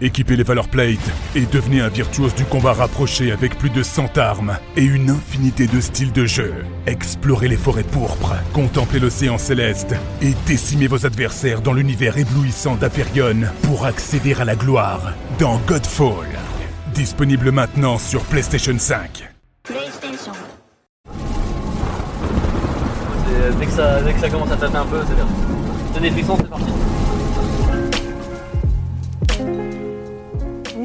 Équipez les Valor Plate et devenez un virtuose du combat rapproché avec plus de 100 armes et une infinité de styles de jeu. Explorez les forêts pourpres, contemplez l'océan céleste et décimez vos adversaires dans l'univers éblouissant d'Aperion pour accéder à la gloire dans Godfall. Disponible maintenant sur PlayStation 5. PlayStation. C'est- Dès que, ça, dès que ça commence à taper un peu, c'est bien. Des frissons, c'est parti.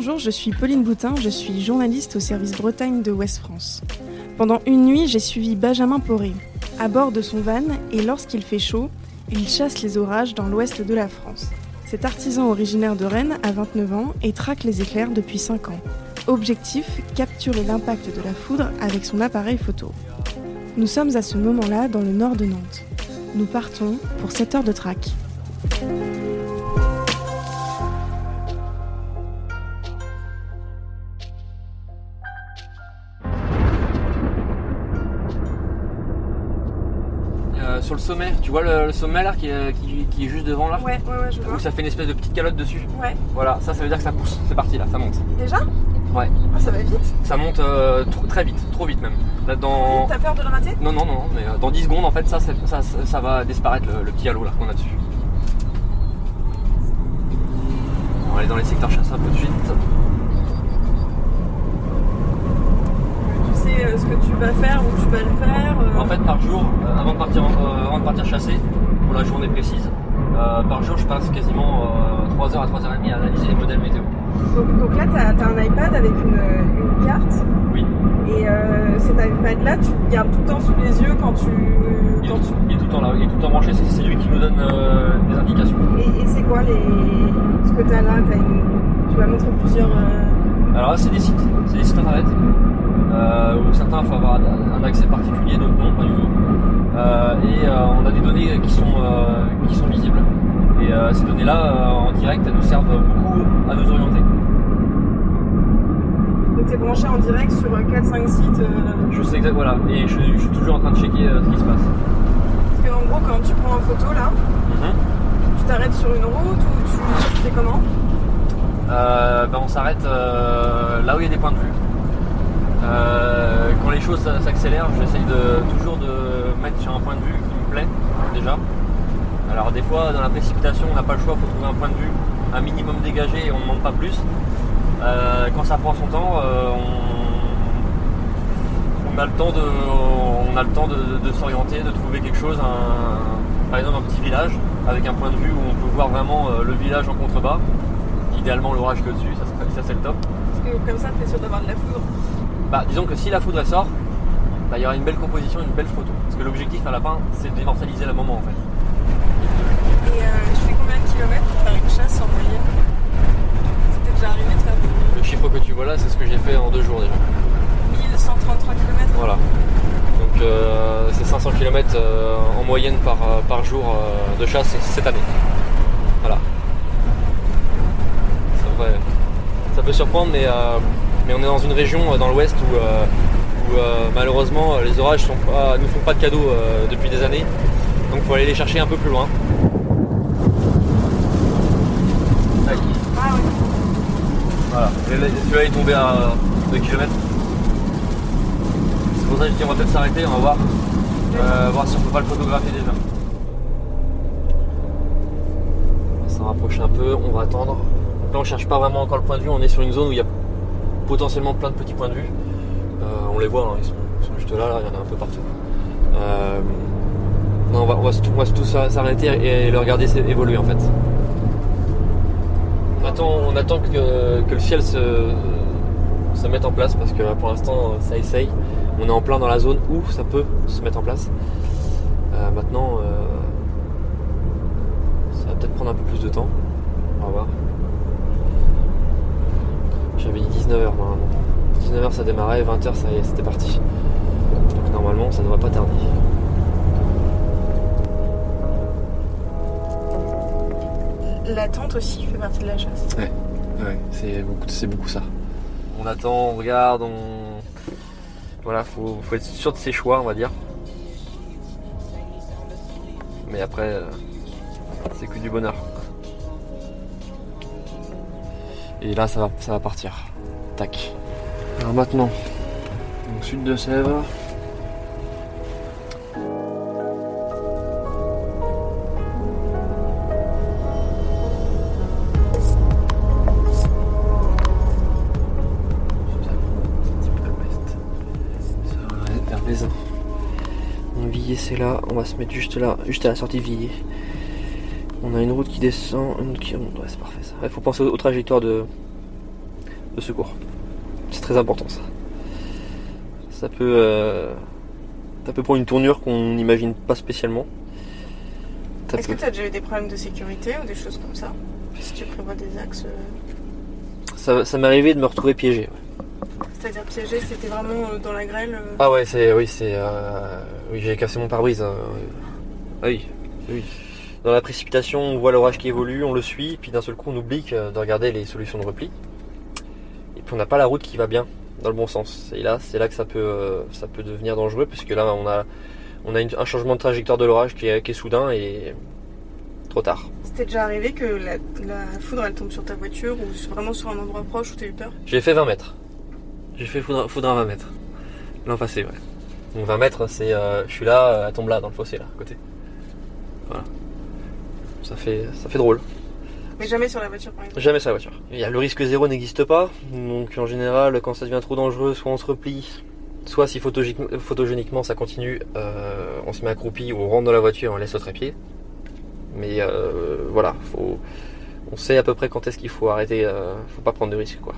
Bonjour, je suis Pauline Boutin, je suis journaliste au service Bretagne de Ouest France. Pendant une nuit, j'ai suivi Benjamin Poré. À bord de son van, et lorsqu'il fait chaud, il chasse les orages dans l'ouest de la France. Cet artisan originaire de Rennes a 29 ans et traque les éclairs depuis 5 ans. Objectif, capturer l'impact de la foudre avec son appareil photo. Nous sommes à ce moment-là dans le nord de Nantes. Nous partons pour 7 heures de track. Sur le sommet, tu vois le, le sommet là qui est, qui- qui est juste devant là Ouais, ouais, ouais, je Où ça fait une espèce de petite calotte dessus. Ouais. Voilà, ça, ça veut dire que ça pousse. C'est parti là, ça monte. Déjà Ouais. Ah, ça va vite. Ça monte euh, très vite, trop vite même. Là, dans... T'as peur de le rater Non, non, non, mais euh, dans 10 secondes en fait, ça, ça, ça, ça va disparaître le, le petit halo là qu'on a dessus. On va aller dans les secteurs chasse un peu de suite. Tu sais euh, ce que tu vas faire, où tu vas le faire. euh, En fait, par jour, euh, avant, de partir, euh, avant de partir chasser, pour la journée précise, euh, par jour, je passe quasiment 3h à 3h30 à analyser les modèles météo. donc, donc là, t'as as un iPad avec une, une carte. Oui. Et euh, cet iPad-là, tu le gardes tout le temps sous les yeux quand tu. Il est, Quand tout, tu... il est tout le temps là, il est tout le temps branché, c'est lui qui nous donne euh, des indications. Et, et c'est quoi les... ce que t'as là? T'as une... Tu vas montrer plusieurs. Alors là, c'est des sites, c'est des sites internet euh, où certains faut avoir un accès particulier, d'autres non, pas du tout. Euh, et euh, on a des données qui sont, qui sont visibles. Et ces données-là, en direct, elles nous servent beaucoup à nous orienter. Donc t'es branché en direct sur 4-5 sites. Je sais exactement, voilà, et je, je suis toujours en train de checker ce qui se passe. Parce qu'en gros, quand tu prends en photo là, Mhm. tu t'arrêtes sur une route ou tu, fais comment? Ben, on s'arrête euh, là où il y a des points de vue. Euh, quand les choses s'accélèrent, j'essaye toujours de mettre sur un point de vue qui me plaît déjà. Alors des fois dans la précipitation on n'a pas le choix, il faut trouver un point de vue un minimum dégagé et on ne demande pas plus. Euh, quand ça prend son temps, euh, on, a le temps de, s'orienter, de trouver quelque chose, par exemple un petit village avec un point de vue où on peut voir vraiment euh, le village en contrebas. Idéalement l'orage que dessus, ça, ça c'est le top. Parce que comme ça, t'es sûr d'avoir de la foudre. Bah, disons que si la foudre elle sort, bah, il y aura une belle composition, une belle photo. Parce que l'objectif à la fin, c'est d'immortaliser le moment en fait. Et euh, tu fais combien de kilomètres pour faire une chasse en moyenne? C'était déjà arrivé de faire des Le chiffre que tu vois là, c'est ce que j'ai fait en deux jours déjà. 1133 km Voilà. Donc euh, c'est 500 km en moyenne par, euh, par jour euh, de chasse cette année. Voilà. C'est vrai. Ça surprendre, mais, euh, mais on est dans une région euh, dans l'ouest où, euh, malheureusement les orages sont pas, nous font pas de cadeaux depuis des années. Donc faut aller les chercher un peu plus loin. Voilà. Celui-là il est tombé à 2 km. C'est pour ça que je dis on va peut-être s'arrêter, on va voir. Voir si on peut pas le photographier déjà. On va s'en un peu, on va attendre. Là on cherche pas vraiment encore le point de vue, on est sur une zone où il y a potentiellement plein de petits points de vue. Euh, on les voit, hein, ils, sont, juste là, là, il y en a un peu partout. Euh, on va, tous s'arrêter et le regarder évoluer en fait. On attend, attend que, le ciel se, mette en place parce que pour l'instant ça essaye. On est en plein dans la zone où ça peut se mettre en place. Euh, maintenant, ça va peut-être prendre un peu plus de temps. On va voir. J'avais dit 19h normalement. 19h ça démarrait, 20h ça y est, c'était parti. Donc normalement ça ne devrait pas tarder. La tente aussi fait partie de la chasse. Ouais, c'est beaucoup, c'est beaucoup ça. On attend, on regarde, on. Voilà, faut, faut être sûr de ses choix, on va dire. Mais après, euh, c'est que du bonheur. Et là, ça va, ça va partir. Tac. Alors maintenant, donc sud de Sèvres. C'est là, on va se mettre juste là, juste à la sortie de Villiers. On a une route qui descend, une qui remonte, ouais c'est parfait ça. Il faut penser aux, trajectoires de, de secours. C'est très important ça. Ça peut, euh, ça peut prendre une tournure qu'on n'imagine pas spécialement. Ça Est-ce peut- que tu as déjà eu des problèmes de sécurité ou des choses comme ça? Si tu prévois des axes. euh, Ça, ça m'est arrivé de me retrouver piégé. ouais. C'est-à-dire piégé, c'était vraiment euh, dans la grêle euh, Ah ouais, c'est oui, c'est euh, oui, j'ai cassé mon pare-brise. hein. Ah oui, oui. Dans la précipitation, on voit l'orage qui évolue, on le suit, puis d'un seul coup, on oublie que- de regarder les solutions de repli. Et puis on n'a pas la route qui va bien dans le bon sens. Et là, c'est là que ça peut euh, ça peut devenir dangereux puisque là, on a on a une- un changement de trajectoire de l'orage qui est, qui est soudain et trop tard. C'était déjà arrivé que la, la foudre elle tombe sur ta voiture ou vraiment sur un endroit proche où t'as eu peur? J'ai fait 20 mètres. J'ai fait foudre, foudre à 20 mètres. L'an passé, ouais. Donc 20 mètres, c'est. euh, je suis là, euh, elle tombe là, dans le fossé, là, à côté. Voilà. Ça fait, ça fait drôle. Mais jamais sur la voiture par exemple. Jamais sur la voiture. Il y a, le risque zéro n'existe pas. Donc en général, quand ça devient trop dangereux, soit on se replie, soit si photogéniquement, ça continue, euh, on se met accroupi ou on rentre dans la voiture et on laisse au trépied. Mais euh, voilà, faut, on sait à peu près quand est-ce qu'il faut arrêter, euh, faut pas prendre de risques quoi.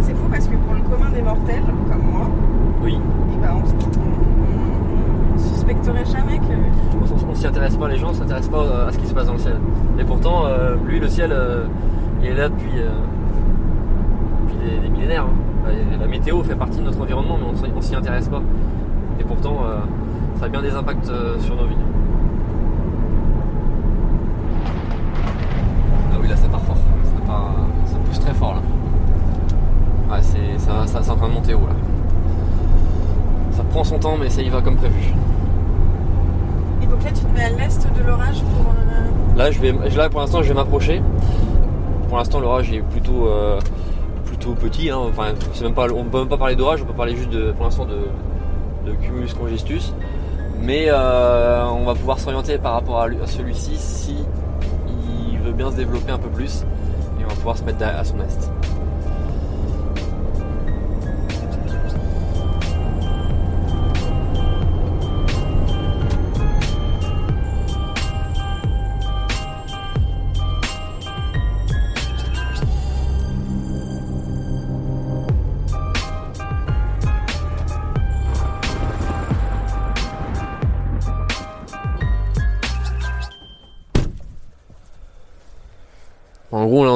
C'est fou parce que pour le commun des mortels, comme moi, Oui. eh ben, on, on- on suspecterait jamais que. On, on intéresse pas, les gens s'intéressent pas euh, à ce qui se passe dans le ciel. Et pourtant, euh, lui, le ciel, euh, il est là depuis, des, millénaires. hein. Et La météo fait partie de notre environnement, mais on on s'y intéresse pas. Et pourtant, ça a bien des impacts sur nos vies. Ah oui, là, ça part fort. Ça, pousse très fort, là. Ouais, c'est ça, ça, en train de monter haut, là. Ça prend son temps, mais ça y va comme prévu. Donc là, tu te mets à l'est de l'orage pour. euh, Là, je vais, là pour l'instant, je vais m'approcher. Pour l'instant, l'orage est plutôt, euh, plutôt petit. hein. Même pas, on peut même pas parler d'orage, on peut parler juste de, pour l'instant de, cumulus congestus. Mais euh, on va pouvoir s'orienter par rapport à, à celui-ci si il veut bien se développer un peu plus et on va pouvoir se mettre à son est.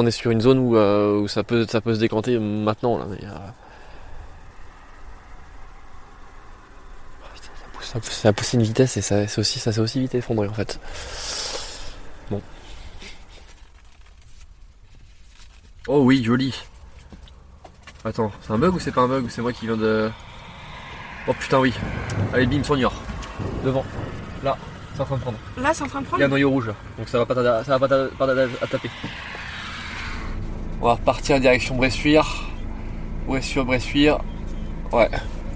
est sur une zone où, euh, où ça, peut, ça peut se décanter maintenant. Là, mais, euh, oh, putain, ça, pousse, ça, pousse, une vitesse et ça, c'est aussi, ça s'est aussi vite effondré en fait. Bon. Oh oui, joli. Attends, c'est un bug ou c'est pas un bug ou c'est moi qui viens de. Oh putain, oui. Allez, bim, sur Niort. Devant. Là, c'est en train de prendre. Là, c'est en train de Il y a prendre. un noyau rouge là, donc ça va pas tarder, ça va pas tarder- pas tarder à taper. On va repartir direction Bressuire. Bressuire, Bressuire. Ouais,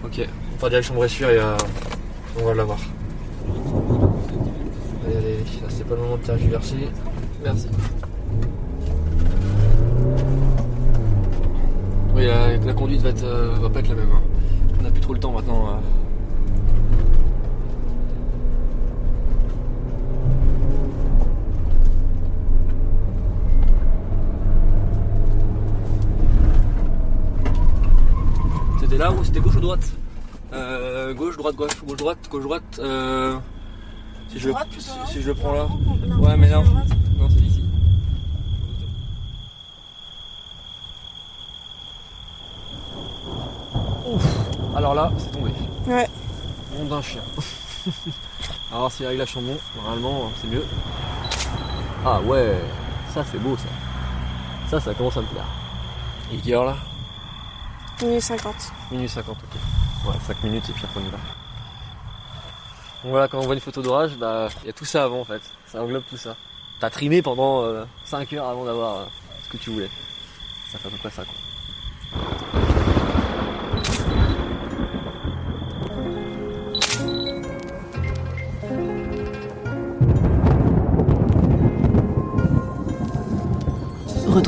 ok. On part direction Bressuire et euh, on va l'avoir. Allez, allez, allez. C'est pas le moment de tergiverser. Merci. Oui, la, conduite va, être, euh, va pas être la même. hein. On a plus trop le temps maintenant. euh. C'était là ou c'était gauche ou droite euh, Gauche, droite, gauche, gauche, droite, gauche, droite. Euh, si, je, Droite, si, je le prends là. Ouais, mais non. Non, c'est ici. Ouf. Alors là, c'est tombé. Ouais. Nom d'un chien. Alors si les réglages sont bons, normalement c'est mieux. Ah ouais, ça c'est beau ça. Ça, ça commence à me plaire. Il est quelle heure là? Minuit 50. Minuit 50, ok. Ouais, 5 minutes et puis après on y va. Donc voilà, quand on voit une photo d'orage, bah, il y a tout ça avant en fait. Ça englobe tout ça. t'as trimé pendant 5 heures avant d'avoir ce que tu voulais. Ça fait à peu près ça quoi.